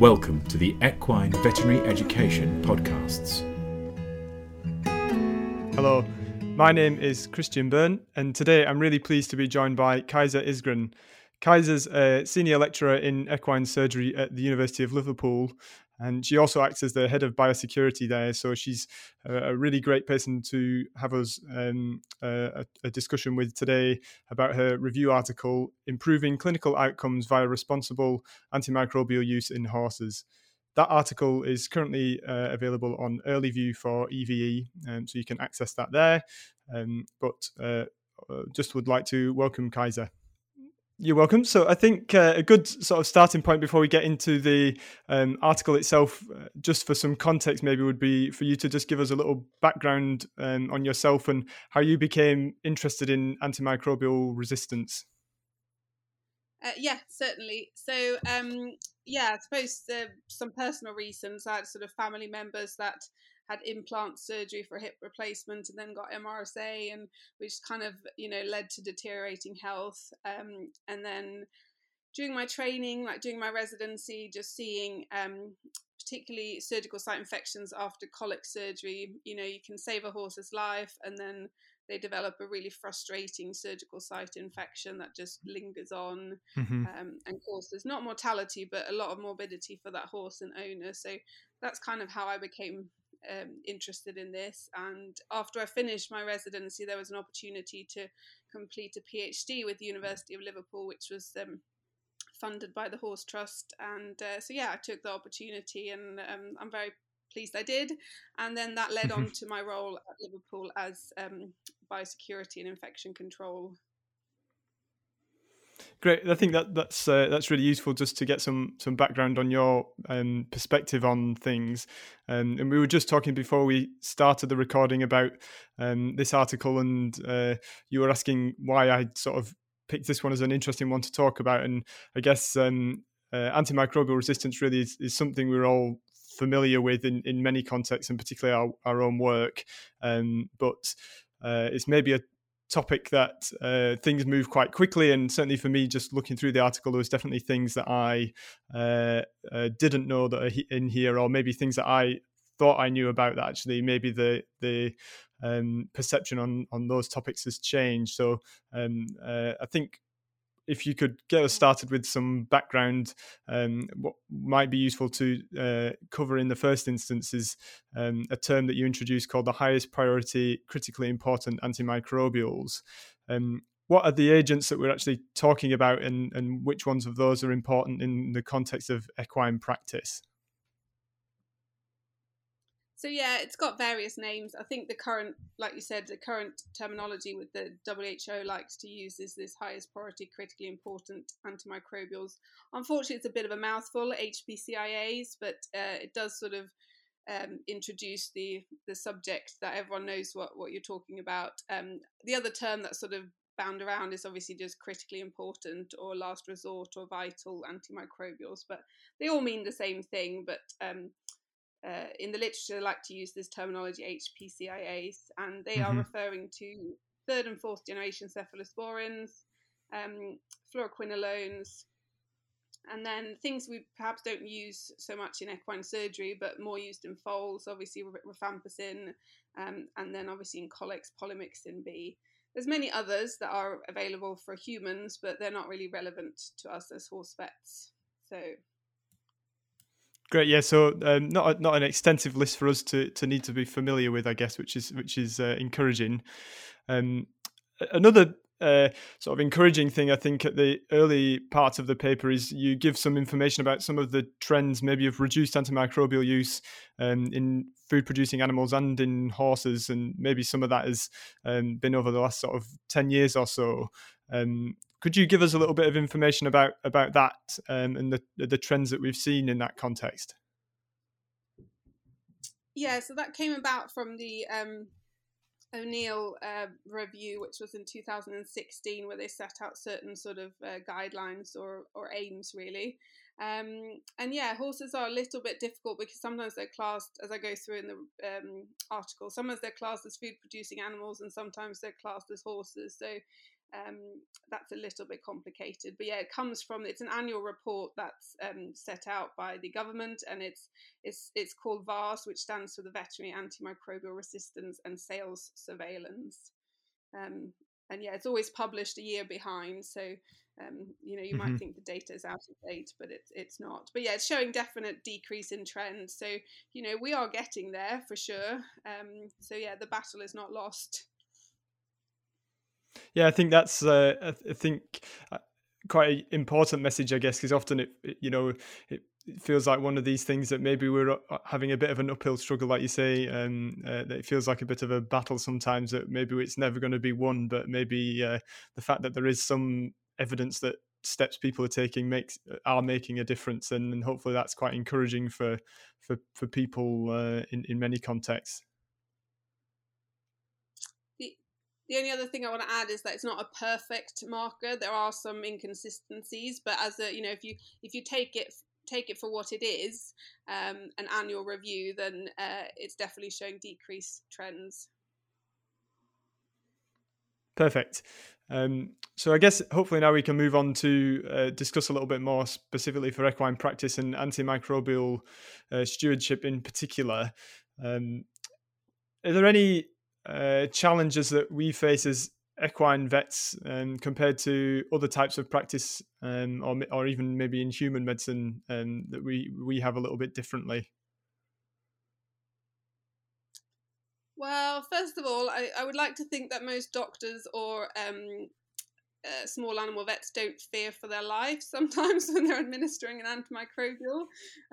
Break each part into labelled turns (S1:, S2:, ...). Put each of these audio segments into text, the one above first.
S1: Welcome to the Equine Veterinary Education Podcasts.
S2: Hello, my name is Christian Byrne, and today I'm really pleased to be joined by Cajsa Isgren. Cajsa's a senior lecturer in equine surgery at the University of Liverpool, and she also acts as the head of biosecurity there. So she's a, really great person to have us um, a, a, discussion with today about her review article, Improving Clinical Outcomes via Responsible Antimicrobial Use in Horses. That article is currently uh, available on EarlyView for EVE, um, so you can access that there. Um, but uh, uh just would like to welcome Cajsa. You're welcome. So I think uh, a good sort of starting point before we get into the um, article itself, uh, just for some context, maybe would be for you to just give us a little background um, on yourself and how you became interested in antimicrobial resistance.
S3: Uh, yeah, certainly. So, um, yeah, I suppose uh, some personal reasons. I had sort of family members that had implant surgery for hip replacement and then got MRSA, and which kind of you know led to deteriorating health. Um, and then during my training, like during my residency, just seeing um, particularly surgical site infections after colic surgery, you know, you can save a horse's life, and then they develop a really frustrating surgical site infection that just lingers on mm-hmm. um, and causes not mortality but a lot of morbidity for that horse and owner. So that's kind of how I became um, interested in this. And after I finished my residency, there was an opportunity to complete a PhD with the University of Liverpool, which was um, funded by the Horse Trust. And uh, so, yeah, I took the opportunity, and um, I'm very pleased I did. And then that led on to my role at Liverpool as um, biosecurity and infection control
S2: Great. I think that that's uh, that's really useful just to get some some background on your um, perspective on things. Um, and we were just talking before we started the recording about um, this article, and uh, you were asking why I sort of picked this one as an interesting one to talk about. And I guess um, uh, antimicrobial resistance really is, is something we're all familiar with in, in many contexts, and particularly our, our own work. Um, but uh, it's maybe a topic that uh, things move quite quickly. And certainly for me, just looking through the article, there was definitely things that I uh, uh, didn't know that are in here, or maybe things that I thought I knew about that actually maybe the the um, perception on on those topics has changed. So um, uh, I think if you could get us started with some background, um, what might be useful to uh, cover in the first instance is um, a term that you introduced called the highest priority critically important antimicrobials. Um, what are the agents that we're actually talking about, and, and which ones of those are important in the context of equine practice?
S3: So yeah, it's got various names. I think the current, like you said, the current terminology with the WHO likes to use is this highest priority critically important antimicrobials. Unfortunately, it's a bit of a mouthful, HPCIAs, but uh, it does sort of um, introduce the the subject that everyone knows what what you're talking about. Um, the other term that's sort of bound around is obviously just critically important or last resort or vital antimicrobials, but they all mean the same thing. But um, uh, in the literature, they like to use this terminology HPCIAs, and they mm-hmm. are referring to third and fourth generation cephalosporins, um, fluoroquinolones, and then things we perhaps don't use so much in equine surgery, but more used in foals, obviously rifampicin, um, and then obviously in colics, polymyxin B. There's many others that are available for humans, but they're not really relevant to us as horse vets. So
S2: Great, yeah. So um, not a, not an extensive list for us to to need to be familiar with, I guess, which is which is uh, encouraging. Um, another uh, sort of encouraging thing, I think, at the early parts of the paper is you give some information about some of the trends, maybe of reduced antimicrobial use um, in food producing animals and in horses, and maybe some of that has um, been over the last sort of ten years or so. Um, could you give us a little bit of information about about that um, and the the trends that we've seen in that context?
S3: Yeah, so that came about from the um, O'Neill uh, review, which was in 2016, where they set out certain sort of uh, guidelines or, or aims, really. Um, and yeah, horses are a little bit difficult because sometimes they're classed, as I go through in the um, article, sometimes they're classed as food producing animals and sometimes they're classed as horses. So um, that's a little bit complicated. But yeah, it comes from it's an annual report that's um, set out by the government, and it's it's it's called VARS, which stands for the Veterinary Antimicrobial Resistance and Sales Surveillance. Um, and yeah, it's always published a year behind, so um, you know you mm-hmm. might think the data is out of date, but it's it's not. But yeah, it's showing definite decrease in trend. So you know we are getting there for sure. Um, so yeah, the battle is not lost.
S2: Yeah, I think that's uh, I think uh, quite an important message, I guess, because often it, it, you know it, feels like one of these things that maybe we're uh, having a bit of an uphill struggle, like you say. Um, uh, that it feels like a bit of a battle sometimes. That maybe it's never going to be won, but maybe uh, the fact that there is some evidence that steps people are taking makes uh, are making a difference, and, and hopefully that's quite encouraging for for for people uh, in in many contexts.
S3: The only other thing I want to add is that it's not a perfect marker. There are some inconsistencies, but as a you know, if you if you take it take it for what it is, um, an annual review, then uh, it's definitely showing decreased trends.
S2: Perfect. Um, so I guess hopefully now we can move on to uh, discuss a little bit more specifically for equine practice and antimicrobial uh, stewardship in particular. Um, are there any uh, challenges that we face as equine vets um, compared to other types of practice um, or, or even maybe in human medicine um, that we, we have a little bit differently?
S3: Well, first of all, I, I would like to think that most doctors or um, uh, small animal vets don't fear for their life sometimes when they're administering an antimicrobial.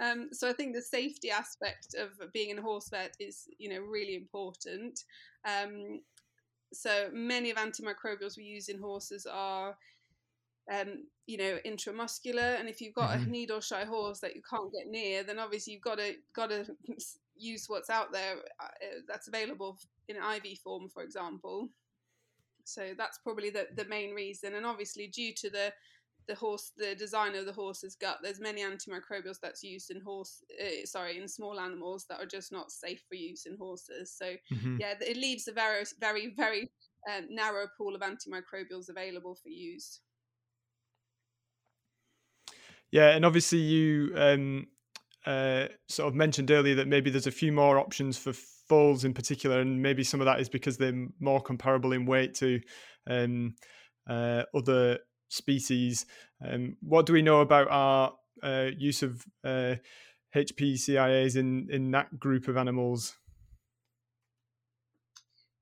S3: Um, so I think the safety aspect of being in a horse vet is, you know, really important. Um, so many of antimicrobials we use in horses are, um, you know, intramuscular, and if you've got mm-hmm. a needle shy horse that you can't get near, then obviously you've got to got to use what's out there uh, that's available in IV form, for example. So that's probably the, the main reason. And obviously, due to the the horse, the design of the horse's gut, there's many antimicrobials that's used in horse, uh, sorry, in small animals that are just not safe for use in horses. So mm-hmm. yeah, it leaves a very, very, very um, narrow pool of antimicrobials available for use.
S2: Yeah, and obviously you um, uh, sort of mentioned earlier that maybe there's a few more options for foals in particular, and maybe some of that is because they're more comparable in weight to um, uh, other species. Um, what do we know about our uh, use of uh, HPCIAs in in that group of animals?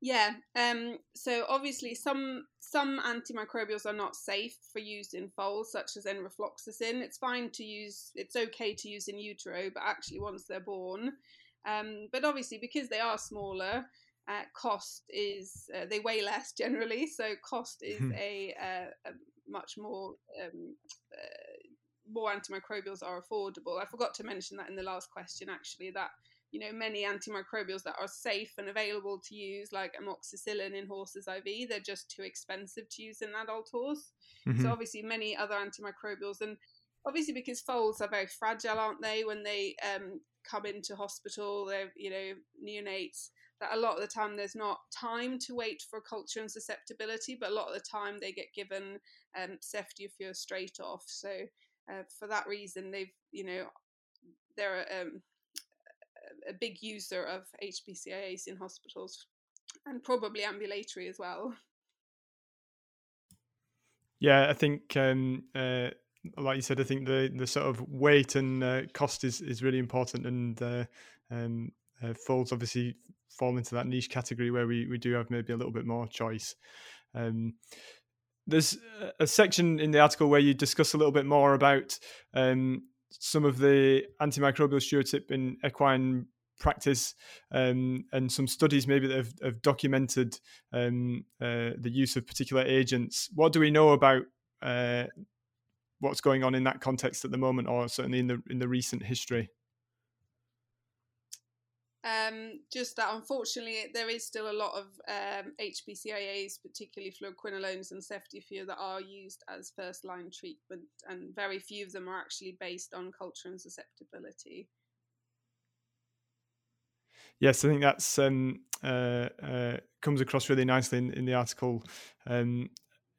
S3: Yeah, um, so obviously some some antimicrobials are not safe for use in foals, such as enrofloxacin. It's fine to use, it's okay to use in utero, but actually once they're born, um, but obviously, because they are smaller, uh, cost is uh, they weigh less generally, so cost is hmm. a, uh, a, much more um, uh, more antimicrobials are affordable. I forgot to mention that in the last question actually that you know many antimicrobials that are safe and available to use like amoxicillin in horses IV they're just too expensive to use in adult horse. Mm-hmm. So obviously many other antimicrobials and obviously because foals are very fragile aren't they when they um, come into hospital, they're, you know, neonates, that a lot of the time there's not time to wait for culture and susceptibility, but a lot of the time they get given um, ceftiofur straight off. So uh, for that reason, they've, you know, they're um, a big user of HPCIAs in hospitals and probably ambulatory as well.
S2: Yeah, I think um, uh, like you said, I think the the sort of weight and uh, cost is is really important, and uh, um, uh, foals obviously fall into that niche category where we we do have maybe a little bit more choice. Um, there's a section in the article where you discuss a little bit more about um, some of the antimicrobial stewardship in equine practice um, and some studies maybe that have, have documented um, uh, the use of particular agents. What do we know about uh, what's going on in that context at the moment, or certainly in the in the recent history?
S3: Um, just that unfortunately there is still a lot of um, HPCIAs, particularly fluoroquinolones and ceftiofur, that are used as first line treatment, and very few of them are actually based on culture and susceptibility.
S2: Yes, I think that's um, uh, uh, comes across really nicely in, in the article. Um,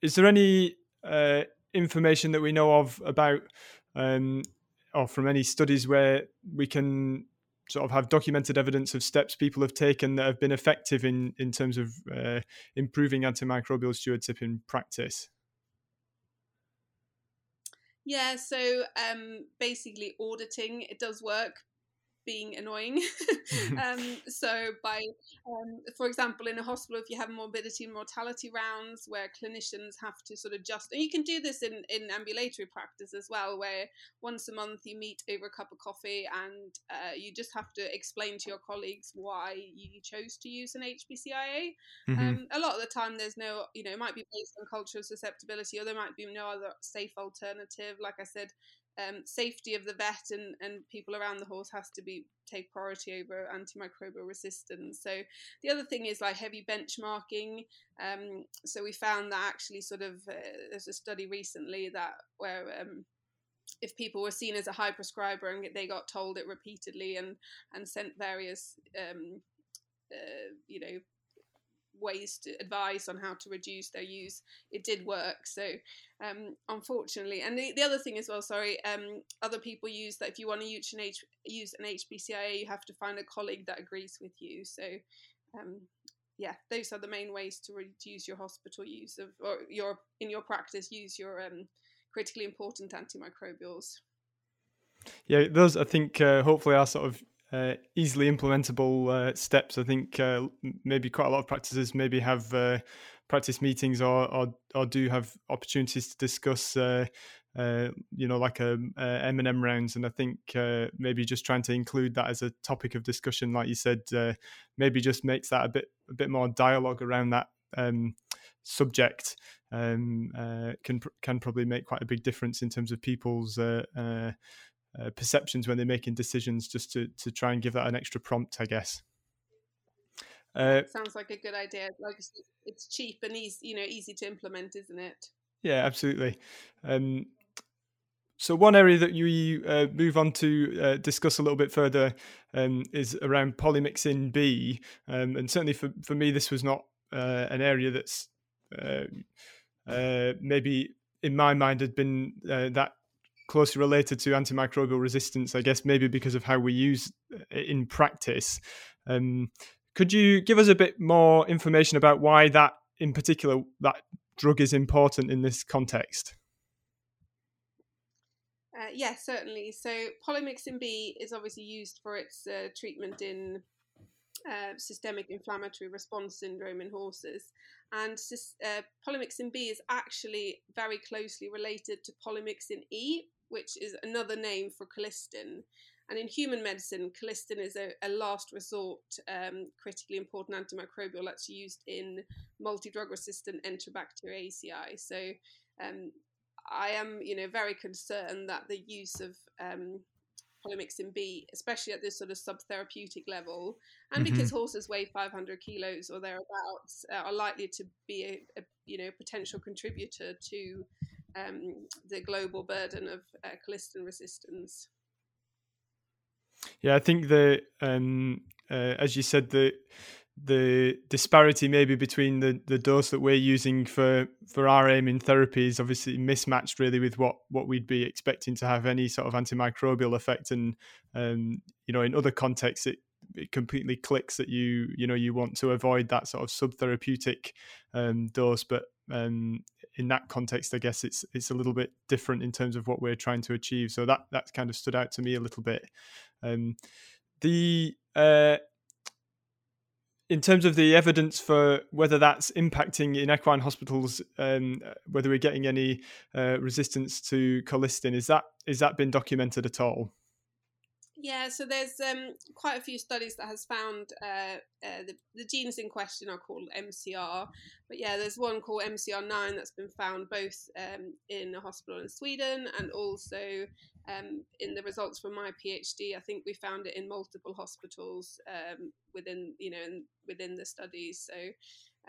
S2: is there any uh, information that we know of about, um, or from any studies where we can sort of have documented evidence of steps people have taken that have been effective in in terms of uh, improving antimicrobial stewardship in practice?
S3: Yeah, so um, basically auditing it does work being annoying. um, so, by, um, for example, in a hospital, if you have morbidity and mortality rounds where clinicians have to sort of just, and you can do this in, in ambulatory practice as well, where once a month you meet over a cup of coffee and uh, you just have to explain to your colleagues why you chose to use an HPCIA. Mm-hmm. Um, a lot of the time, there's no, you know, it might be based on cultural susceptibility or there might be no other safe alternative. Like I said, um, safety of the vet and, and people around the horse has to be take priority over antimicrobial resistance. So the other thing is like heavy benchmarking. Um, so we found that actually sort of uh, there's a study recently that where um, if people were seen as a high prescriber and they got told it repeatedly and and sent various um, uh, you know ways to advise on how to reduce their use, it did work. So, um, unfortunately, and the, the other thing as well, sorry, um, other people use that if you want to use an, H, use an HPCIA, you have to find a colleague that agrees with you. So, um, yeah, those are the main ways to reduce your hospital use of, or your in your practice, use your um, critically important antimicrobials.
S2: Yeah, those I think uh, hopefully are sort of uh, easily implementable uh, steps. I think uh, maybe quite a lot of practices maybe have uh, practice meetings or, or, or do have opportunities to discuss. Uh, uh, you know, like a, um, a M&M rounds, and I think maybe just trying to include that as a topic of discussion, like you said, maybe just makes that a bit a bit more dialogue around that um, subject. Um, can can probably make quite a big difference in terms of people's uh, perceptions when they're making decisions just to to try and give that an extra prompt i guess.
S3: Uh, sounds like a good idea. Like it's cheap and easy you know easy to implement isn't it?
S2: Yeah absolutely. Um, so one area that you uh, move on to uh, discuss a little bit further um, is around polymyxin B, um, and certainly for, for me this was not uh, an area that's uh, uh, maybe in my mind had been uh, that closely related to antimicrobial resistance, I guess maybe because of how we use it in practice. Um, could you give us a bit more information about why that, in particular, that drug is important in this context?
S3: Uh, yes, yeah, certainly. So polymyxin B is obviously used for its uh, treatment in uh, systemic inflammatory response syndrome in horses. And uh, polymyxin B is actually very closely related to polymyxin E, which is another name for colistin. And in human medicine, colistin is a, a last resort um, critically important antimicrobial that's used in multi drug resistant Enterobacteriaceae. So um, I am, you know, very concerned that the use of um, polymyxin B, especially at this sort of subtherapeutic level, and mm-hmm. because horses weigh 500 kilos or thereabouts, uh, are likely to be a, a you know potential contributor to um, the global burden of uh, colistin resistance.
S2: Yeah, I think the um, uh, as you said the the disparity maybe between the, the dose that we're using for, for our aim in therapy is obviously mismatched really with what, what we'd be expecting to have any sort of antimicrobial effect and um, you know in other contexts it, it completely clicks that you you know you want to avoid that sort of subtherapeutic um, dose but um, in that context, I guess it's it's a little bit different in terms of what we're trying to achieve. So that that kind of stood out to me a little bit. Um, the uh, in terms of the evidence for whether that's impacting in equine hospitals, um, whether we're getting any uh, resistance to colistin, is that is that been documented at all?
S3: Yeah, so there's um, quite a few studies that has found uh, uh, the, the genes in question are called MCR, but yeah, there's one called MCR9 that's been found both um, in a hospital in Sweden and also um, in the results from my PhD. I think we found it in multiple hospitals um, within you know in, within the studies. So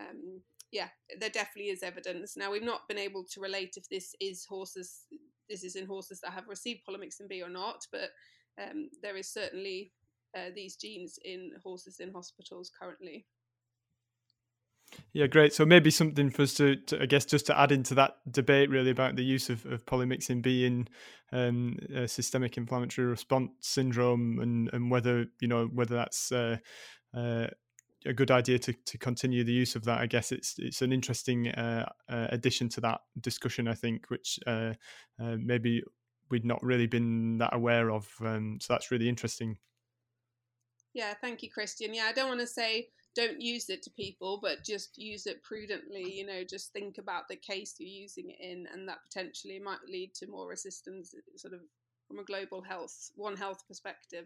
S3: um, yeah, there definitely is evidence. Now we've not been able to relate if this is horses. This is in horses that have received polymyxin B or not, but um, there is certainly uh, these genes in horses in hospitals currently.
S2: Yeah, great. So maybe something for us to, to, I guess, just to add into that debate really about the use of, of polymyxin B in um, systemic inflammatory response syndrome and, and whether, you know, whether that's uh, uh, a good idea to, to continue the use of that. I guess it's it's an interesting uh, uh addition to that discussion, I think, which uh, uh, maybe we'd not really been that aware of. Um, so that's really interesting.
S3: Yeah, thank you, Christian. Yeah, I don't want to say don't use it to people, but just use it prudently. You know, just think about the case you're using it in, and that potentially might lead to more resistance, sort of from a global health, One Health perspective.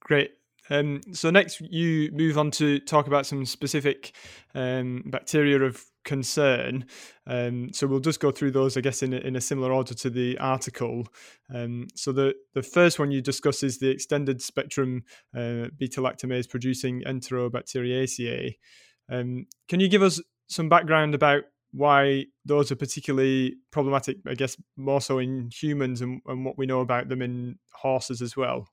S2: Great. Um, so next, you move on to talk about some specific um, bacteria of concern. Um, so we'll just go through those, I guess, in a, in a similar order to the article. Um, so the the first one you discuss is the extended spectrum uh, beta lactamase producing Enterobacteriaceae. Um, can you give us some background about why those are particularly problematic? I guess more so in humans and, and what we know about them in horses as well.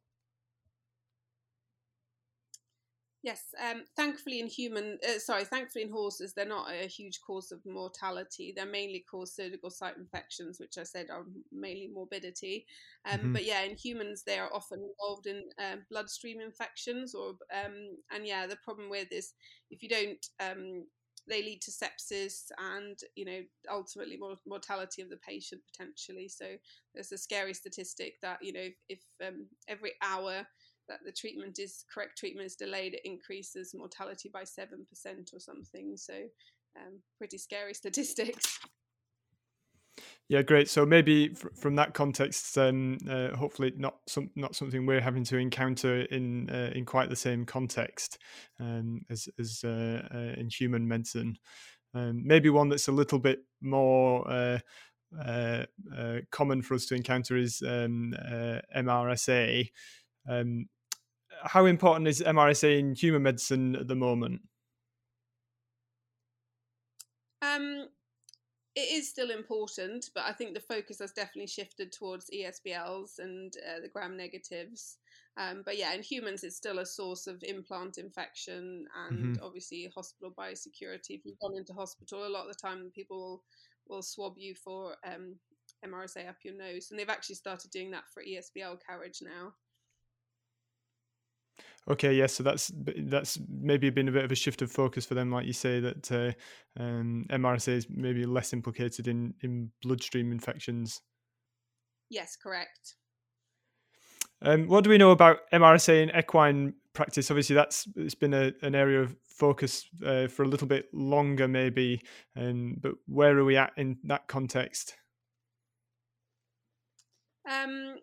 S3: Yes, um, thankfully in human, uh, sorry, thankfully in horses, they're not a huge cause of mortality. They're mainly cause surgical site infections, which I said are mainly morbidity. Um, mm-hmm. But yeah, in humans, they are often involved in uh, bloodstream infections, or um, and yeah, the problem with is if you don't, um, they lead to sepsis and you know ultimately mortality of the patient potentially. So there's a scary statistic that you know if, if um, every hour that the treatment is correct treatment is delayed, it increases mortality by seven percent or something. So, um, pretty scary statistics.
S2: Yeah, great. So maybe f- from that context, um, uh, hopefully not some not something we're having to encounter in uh, in quite the same context um, as as uh, uh in human medicine. Um, maybe one that's a little bit more uh, uh, common for us to encounter is MRSA. Um, how important is MRSA in human medicine at the moment?
S3: Um, it is still important, but I think the focus has definitely shifted towards ESBLs and uh, the gram negatives. Um, but yeah, in humans, it's still a source of implant infection and mm-hmm. obviously hospital biosecurity. If you've gone into hospital, a lot of the time people will, swab you for um, MRSA up your nose, and they've actually started doing that for ESBL carriage now.
S2: Okay, yes, yeah, so that's that's maybe been a bit of a shift of focus for them, like you say, that uh, um, MRSA is maybe less implicated in in bloodstream infections.
S3: Yes, correct.
S2: Um, what do we know about MRSA in equine practice? Obviously, that's it's been a, an area of focus uh, for a little bit longer, maybe. Um, but where are we at in that context?
S3: Um,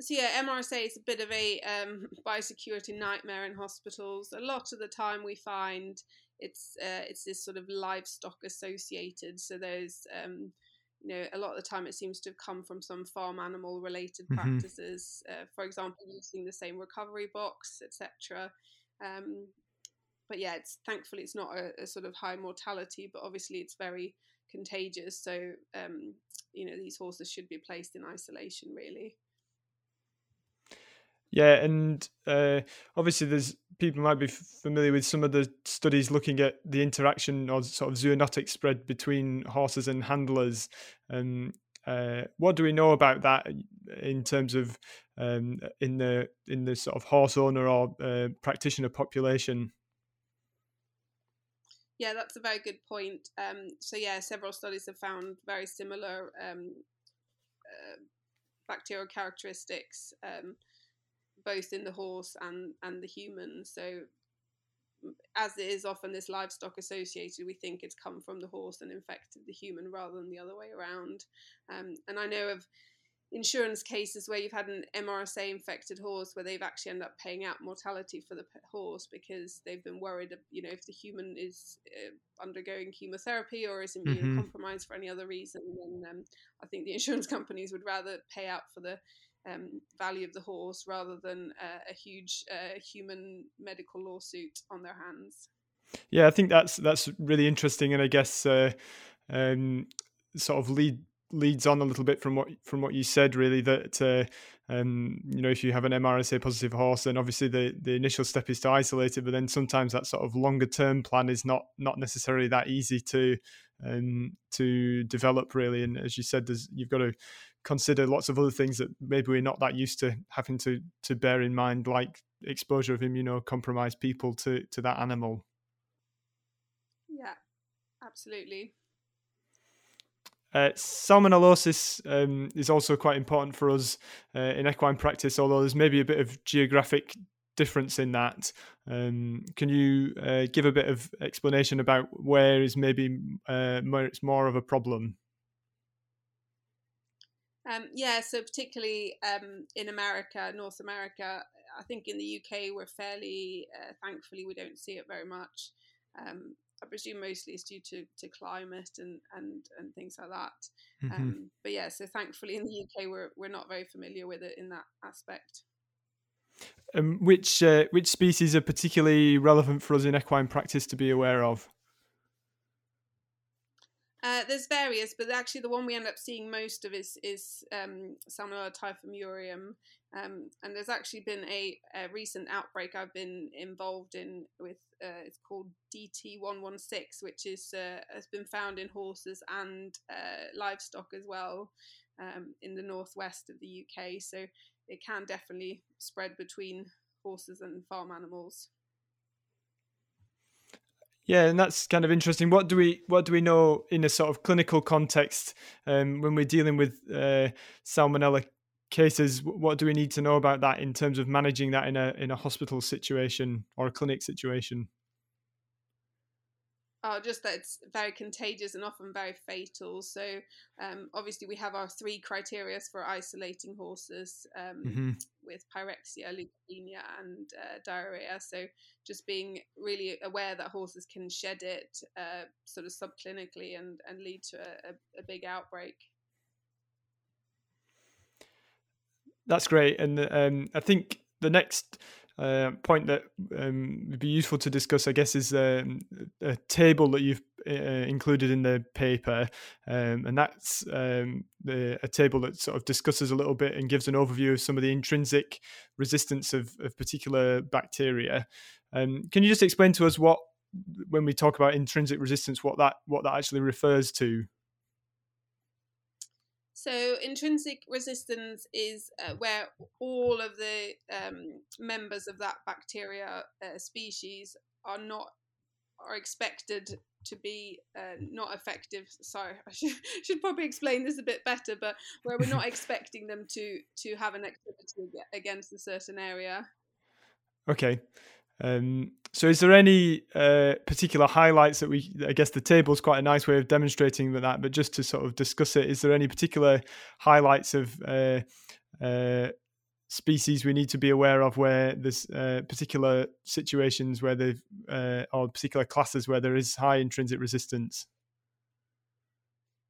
S3: so yeah, MRSA is a bit of a um, biosecurity nightmare in hospitals. A lot of the time, we find it's uh, it's this sort of livestock associated. So there's um, you know a lot of the time it seems to have come from some farm animal related mm-hmm. practices. Uh, for example, using the same recovery box, etc. Um, but yeah, it's thankfully it's not a, a, sort of high mortality, but obviously it's very contagious. So um, you know these horses should be placed in isolation really.
S2: Yeah, and uh, obviously, there's people might be familiar with some of the studies looking at the interaction or sort of zoonotic spread between horses and handlers. And uh, what do we know about that in terms of um, in the in the sort of horse owner or uh, practitioner population?
S3: Yeah, that's a very good point. Um, so yeah, several studies have found very similar um, uh, bacterial characteristics. Um, both in the horse and and the human. So as it is often this livestock associated, we think it's come from the horse and infected the human rather than the other way around. Um, and I know of insurance cases where you've had an MRSA infected horse where they've actually ended up paying out mortality for the horse because they've been worried, you know, if the human is uh, undergoing chemotherapy or is immune mm-hmm. compromised for any other reason, then um, I think the insurance companies would rather pay out for the um, value of the horse rather than uh, a huge uh, human medical lawsuit on their hands.
S2: Yeah, I think that's that's really interesting, and I guess uh, um, sort of lead leads on a little bit from what from what you said really that uh, um, you know if you have an MRSA positive horse then obviously the the initial step is to isolate it but then sometimes that sort of longer term plan is not not necessarily that easy to um, to develop really and as you said there's you've got to consider lots of other things that maybe we're not that used to having to to bear in mind like exposure of immunocompromised people to to that animal
S3: yeah absolutely
S2: uh, salmonellosis um, is also quite important for us uh, in equine practice, although there's maybe a bit of geographic difference in that. Um, can you uh, give a bit of explanation about where is maybe uh, where it's more of a problem?
S3: Um, yeah, so particularly um, in America, North America, I think in the UK we're fairly, uh, thankfully, we don't see it very much. Um, I presume mostly it's due to, to climate and, and, and things like that. Mm-hmm. Um, but yeah, so thankfully in the UK we're we're not very familiar with it in that aspect.
S2: Um, which uh, which species are particularly relevant for us in equine practice to be aware of?
S3: Uh, there's various, but actually the one we end up seeing most of is is um, Salmonella typhimurium, um, and there's actually been a, a, recent outbreak I've been involved in with. Uh, it's called DT116, which is uh, has been found in horses and uh, livestock as well um, in the northwest of the UK. So it can definitely spread between horses and farm animals.
S2: Yeah, and that's kind of interesting. What do we what do we know in a sort of clinical context um, when we're dealing with uh, salmonella cases? What do we need to know about that in terms of managing that in a in a hospital situation or a clinic situation?
S3: Oh, just that it's very contagious and often very fatal. So, um, obviously, we have our three criteria for isolating horses um, mm-hmm. with pyrexia, leukopenia, and uh, diarrhea. So, just being really aware that horses can shed it uh, sort of subclinically and, and lead to a, a, a big outbreak.
S2: That's great. And um, I think the next uh, point that um, would be useful to discuss, I guess, is um, a table that you've uh, included in the paper, um, and that's um, the, a table that sort of discusses a little bit and gives an overview of some of the intrinsic resistance of, of particular bacteria. Um, can you just explain to us what, when we talk about intrinsic resistance, what that what that actually refers to?
S3: So intrinsic resistance is uh, where all of the um, members of that bacteria uh, species are not are expected to be uh, not effective. Sorry, I should, should, probably explain this a bit better, but where we're not expecting them to to have an activity against a certain area.
S2: Okay, um, so, is there any uh, particular highlights that we? I guess the table is quite a nice way of demonstrating that, but just to sort of discuss it, is there any particular highlights of uh, uh, species we need to be aware of where there's uh, particular situations where they've uh, or particular classes where there is high intrinsic resistance?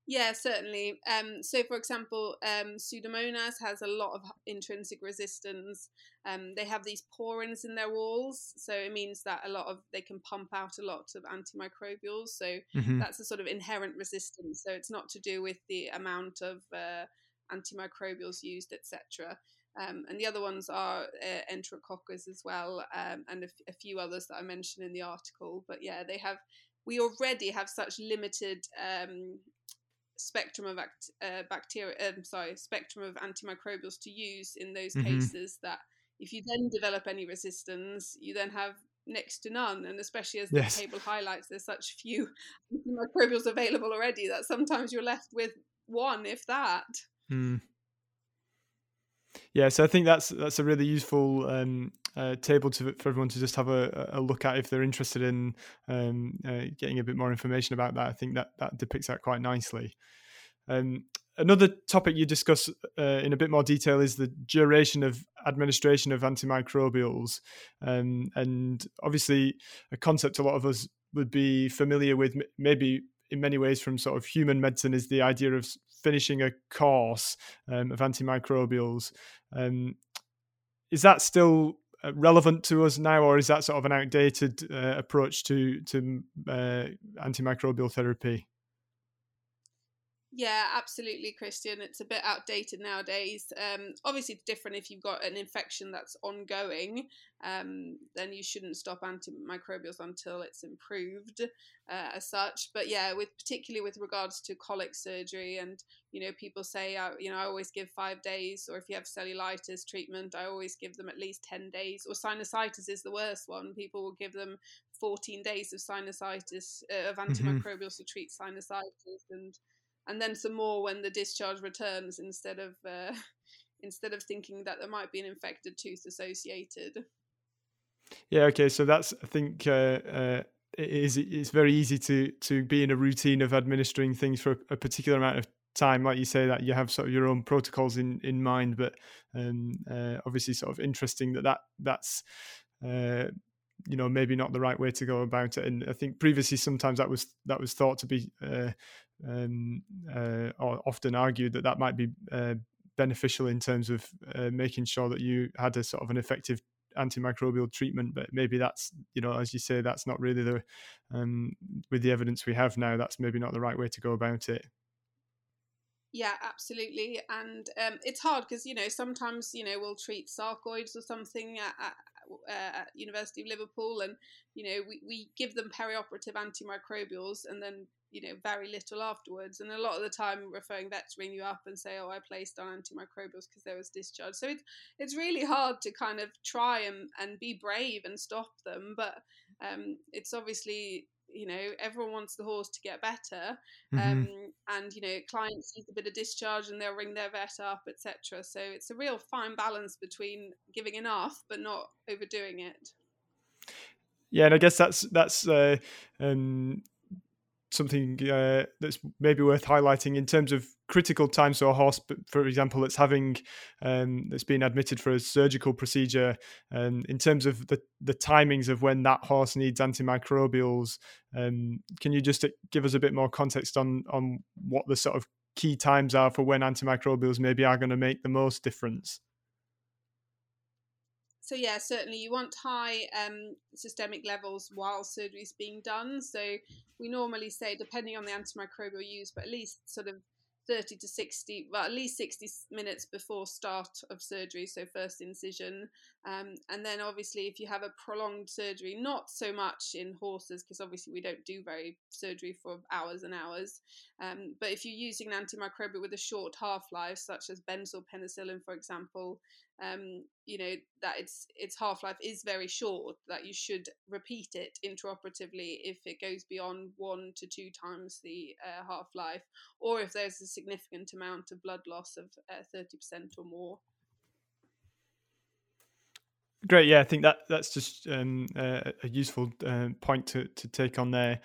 S3: Yeah, certainly. Um, so, for example, um, Pseudomonas has a lot of intrinsic resistance. Um, they have these porins in their walls, so it means that a lot of they can pump out a lot of antimicrobials. So mm-hmm. that's a sort of inherent resistance. So it's not to do with the amount of uh, antimicrobials used, etc. Um, and the other ones are uh, Enterococcus as well, um, and a, f- a few others that I mentioned in the article. But yeah, they have. We already have such limited um, spectrum of act, uh, bacteria, um, sorry, spectrum of antimicrobials to use in those mm-hmm. cases that if you then develop any resistance, you then have next to none. And especially as the yes. table highlights, there's such few antimicrobials available already that sometimes you're left with one, if that.
S2: Mm. Yeah, so I think that's that's a really useful um, uh, table to, for everyone to just have a, a look at if they're interested in um, uh, getting a bit more information about that. I think that that depicts that quite nicely. Um, another topic you discuss uh, in a bit more detail is the duration of administration of antimicrobials, um, and obviously a concept a lot of us would be familiar with, maybe in many ways from sort of human medicine, is the idea of finishing a course um, of antimicrobials. Um, is that still uh, relevant to us now, or is that sort of an outdated uh, approach to to uh, antimicrobial therapy?
S3: Yeah, absolutely, Christian. It's a bit outdated nowadays. Um, obviously, it's different if you've got an infection that's ongoing. Um, then you shouldn't stop antimicrobials until it's improved, uh, as such. But yeah, with particularly with regards to colic surgery, and you know, people say, uh, you know, I always give five days, or if you have cellulitis treatment, I always give them at least ten days. Or sinusitis is the worst one. People will give them 14 days of sinusitis uh, of mm-hmm. antimicrobials mm-hmm. to treat sinusitis and and then some more when the discharge returns instead of uh, instead of thinking that there might be an infected tooth associated.
S2: Yeah. Okay. So that's I think. Uh, uh, it is it's very easy to to be in a routine of administering things for a, particular amount of time like you say that you have sort of your own protocols in in mind but um, uh, obviously sort of interesting that that that's uh, you know maybe not the right way to go about it and i think previously sometimes that was that was thought to be uh, um, uh, or often argued that that might be uh, beneficial in terms of uh, making sure that you had a sort of an effective antimicrobial treatment but maybe that's you know as you say that's not really the um, with the evidence we have now that's maybe not the right way to go about it.
S3: Yeah absolutely and um, it's hard because you know sometimes you know we'll treat sarcoids or something at, at, uh, at University of Liverpool, and you know we, we give them perioperative antimicrobials, and then you know very little afterwards. And a lot of the time, referring vets ring you up and say, "Oh, I placed on antimicrobials because there was discharge." So it's it's really hard to kind of try and and be brave and stop them, but um, it's obviously you know everyone wants the horse to get better mm-hmm. um, and you know clients need a bit of discharge and they'll ring their vet up etc so it's a real fine balance between giving enough but not overdoing it
S2: yeah and i guess that's that's uh, um, something uh, that's maybe worth highlighting in terms of critical time. So a horse, for example, that's having um, that's been admitted for a surgical procedure, um, in terms of the the timings of when that horse needs antimicrobials, um, can you just uh, give us a bit more context on on what the sort of key times are for when antimicrobials maybe are going to make the most difference?
S3: So yeah, certainly you want high um, systemic levels while surgery is being done. So we normally say, depending on the antimicrobial use, but at least sort of 30 to 60, well, at least 60 minutes before start of surgery, so first incision. Um, and then obviously, if you have a prolonged surgery, not so much in horses, because obviously we don't do very surgery for hours and hours. Um, but if you're using an antimicrobial with a short half life, such as benzylpenicillin, for example, um, you know that its its half life is very short. That you should repeat it intraoperatively if it goes beyond one to two times the uh, half life, or if there's a significant amount of blood loss of uh, thirty uh, percent or more.
S2: Great, yeah, I think that that's just um, a, a useful uh, point to to take on there.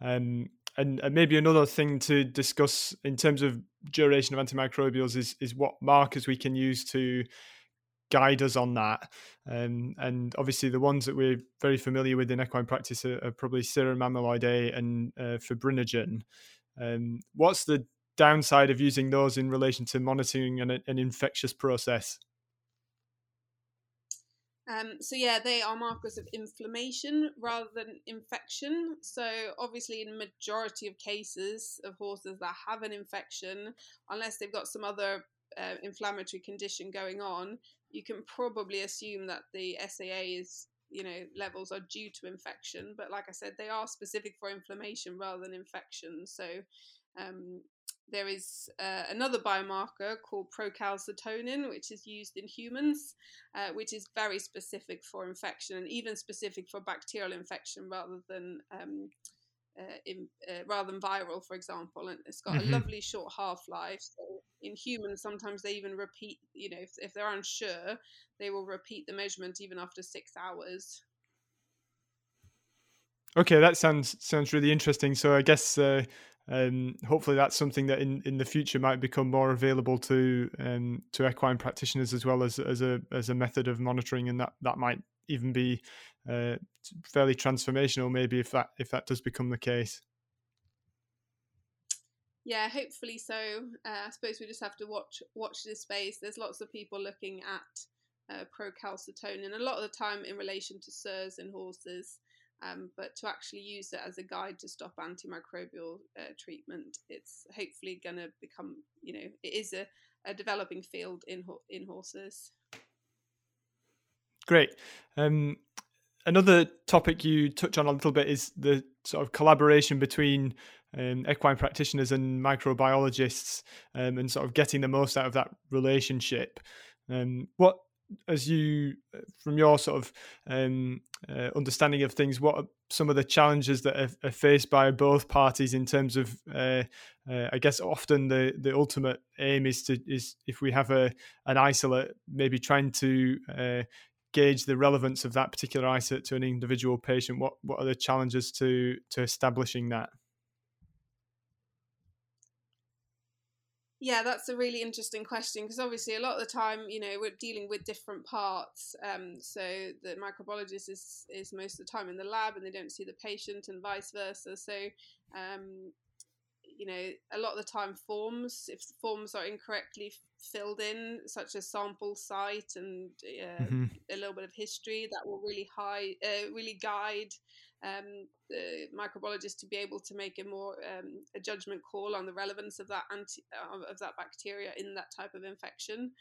S2: Um, and, and, maybe another thing to discuss in terms of duration of antimicrobials is is what markers we can use to guide us on that. Um, and obviously, the ones that we're very familiar with in equine practice are, are probably serum amyloid A and uh, fibrinogen. Um, what's the downside of using those in relation to monitoring an, an infectious process?
S3: Um, so yeah, they are markers of inflammation rather than infection. So obviously, in majority of cases of horses that have an infection, unless they've got some other uh, inflammatory condition going on, you can probably assume that the SAA is you know levels are due to infection but like i said they are specific for inflammation rather than infection so um, there is uh, another biomarker called procalcitonin which is used in humans uh, which is very specific for infection and even specific for bacterial infection rather than um, uh, in, uh, rather than viral, for example, and it's got mm-hmm. a lovely short half life. So in humans, sometimes they even repeat. You know, if, if they're unsure, they will repeat the measurement even after six hours.
S2: Okay, that sounds sounds really interesting. So I guess uh, um, hopefully that's something that in, in the future might become more available to um, to equine practitioners as well as as a as a method of monitoring, and that that might even be uh, fairly transformational. Maybe if that if that does become the case.
S3: Yeah, hopefully so. Uh, I suppose we just have to watch watch this space. There's lots of people looking at uh, procalcitonin, a lot of the time in relation to SIRS in horses. Um, but to actually use it as a guide to stop antimicrobial uh, treatment, it's hopefully going to become, you know, it is a, a developing field in in horses.
S2: Great. Um, another topic you touch on a little bit is the sort of collaboration between um, equine practitioners and microbiologists, um, and sort of getting the most out of that relationship. Um, what, as you, uh, from your sort of um, uh, understanding of things, what are some of the challenges that are, are faced by both parties in terms of, uh, uh, I guess, often the the ultimate aim is to is if we have a an isolate, maybe trying to uh, gauge the relevance of that particular isolate to an individual patient. What what are the challenges to to establishing that?
S3: Yeah, that's a really interesting question because obviously a lot of the time, you know, we're dealing with different parts. Um, so the microbiologist is is most of the time in the lab and they don't see the patient and vice versa. So um, you know, a lot of the time forms, if forms are incorrectly filled in, such as sample site and uh, mm-hmm. a little bit of history, that will really high, uh, really guide um, the microbiologist to be able to make a more um, a judgment call on the relevance of that anti of that bacteria in that type of infection,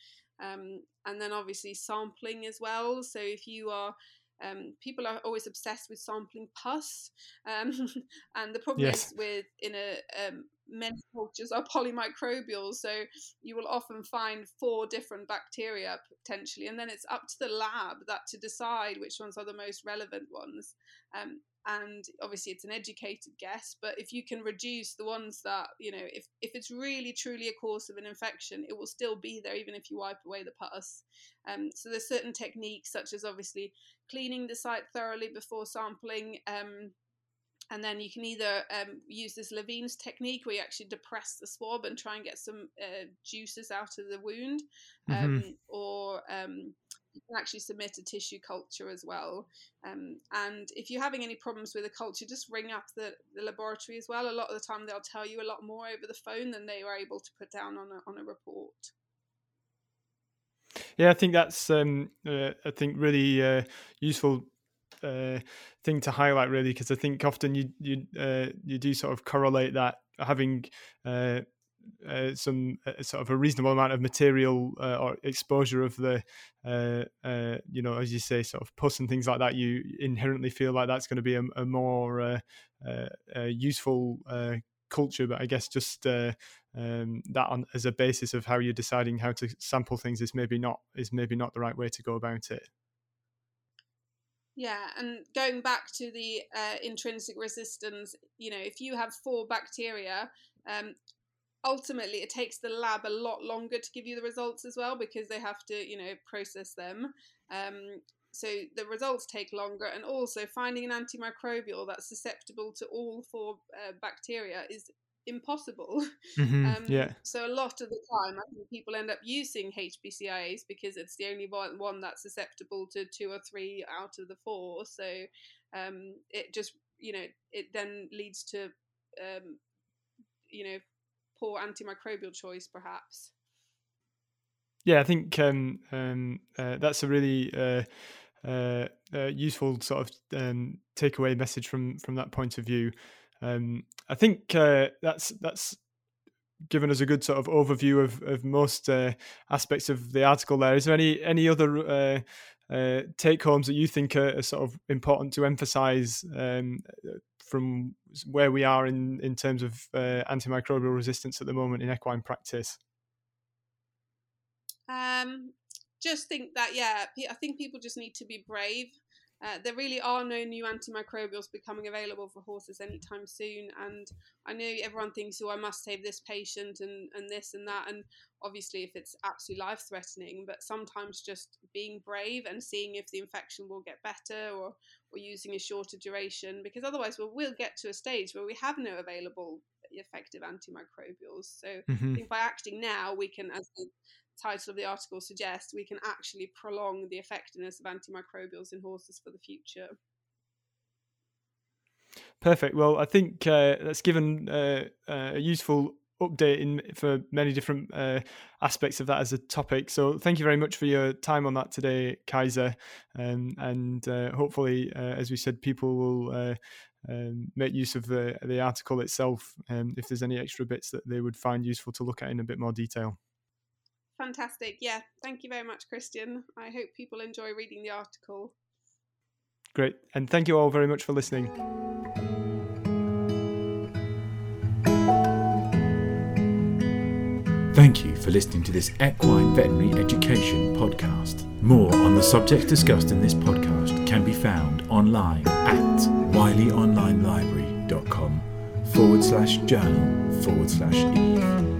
S3: um, and then obviously sampling as well. So if you are um, people are always obsessed with sampling pus, um, and the problem yes. is with in a um, many cultures are polymicrobial, so you will often find four different bacteria potentially, and then it's up to the lab that to decide which ones are the most relevant ones. Um, and obviously it's an educated guess but if you can reduce the ones that you know if, if it's really truly a cause of an infection it will still be there even if you wipe away the pus um, so there's certain techniques such as obviously cleaning the site thoroughly before sampling um, and then you can either um, use this Levine's technique where you actually depress the swab and try and get some uh, juices out of the wound, mm-hmm. Um, or um, you can actually submit a tissue culture as well. Um, and if you're having any problems with a culture, just ring up the, the laboratory as well. A lot of the time, they'll tell you a lot more over the phone than they were able to put down on a, on a report.
S2: Yeah, I think that's um, uh, I think really uh, useful uh, thing to highlight really because I think often you you uh, you do sort of correlate that having uh, uh, some uh, sort of a reasonable amount of material uh, or exposure of the you know as you say sort of pus and things like that you inherently feel like that's going to be a, a more uh, useful culture. But i guess just um, that on, as a basis of how you're deciding how to sample things is maybe not is maybe not the right way to go about it
S3: yeah, and going back to the uh, intrinsic resistance, you know, if you have four bacteria, um, ultimately it takes the lab a lot longer to give you the results as well because they have to you know process them. Um, so the results take longer and also finding an antimicrobial that's susceptible to all four uh, bacteria is impossible
S2: mm-hmm, um, yeah
S3: so a lot of the time i think people end up using HPCIAs because it's the only one that's susceptible to two or three out of the four so um, it just you know it then leads to um, you know poor antimicrobial choice, perhaps.
S2: Yeah, I think um, um, uh, that's a really uh, uh, uh useful sort of um, takeaway message from from that point of view. Um, I think uh, that's that's given us a good sort of overview of of most uh, aspects of the article. There is there any any other take homes that you think are, are, sort of important to emphasise um, from where we are in, in terms of uh, antimicrobial resistance at the moment in equine practice?
S3: Um, just think that, yeah, I think people just need to be brave uh, there really are no new antimicrobials becoming available for horses anytime soon. And I know everyone thinks, oh, I must save this patient and, and this and that. And obviously, if it's absolutely life threatening, but sometimes just being brave and seeing if the infection will get better or, or using a shorter duration, because otherwise, we'll, we'll get to a stage where we have no available effective antimicrobials. So mm-hmm. I think by acting now, we can, as the title of the article suggests, we can actually prolong the effectiveness of antimicrobials in horses for the future.
S2: Perfect. Well, I think uh, that's given uh, uh, a useful updating for many different uh, aspects of that as a topic. So thank you very much for your time on that today, Cajsa. Um, and uh, hopefully, uh, as we said, people will um, make use of the the article itself um, if there's any extra bits that they would find useful to look at in a bit more detail.
S3: Fantastic. Yeah. Thank you very much, Christian. I hope people enjoy reading the article.
S2: Great. And thank you all very much for listening.
S1: Thank you for listening to this Equine Veterinary Education podcast. More on the subjects discussed in this podcast can be found online at wileyonlinelibrary.com forward slash journal forward slash eve.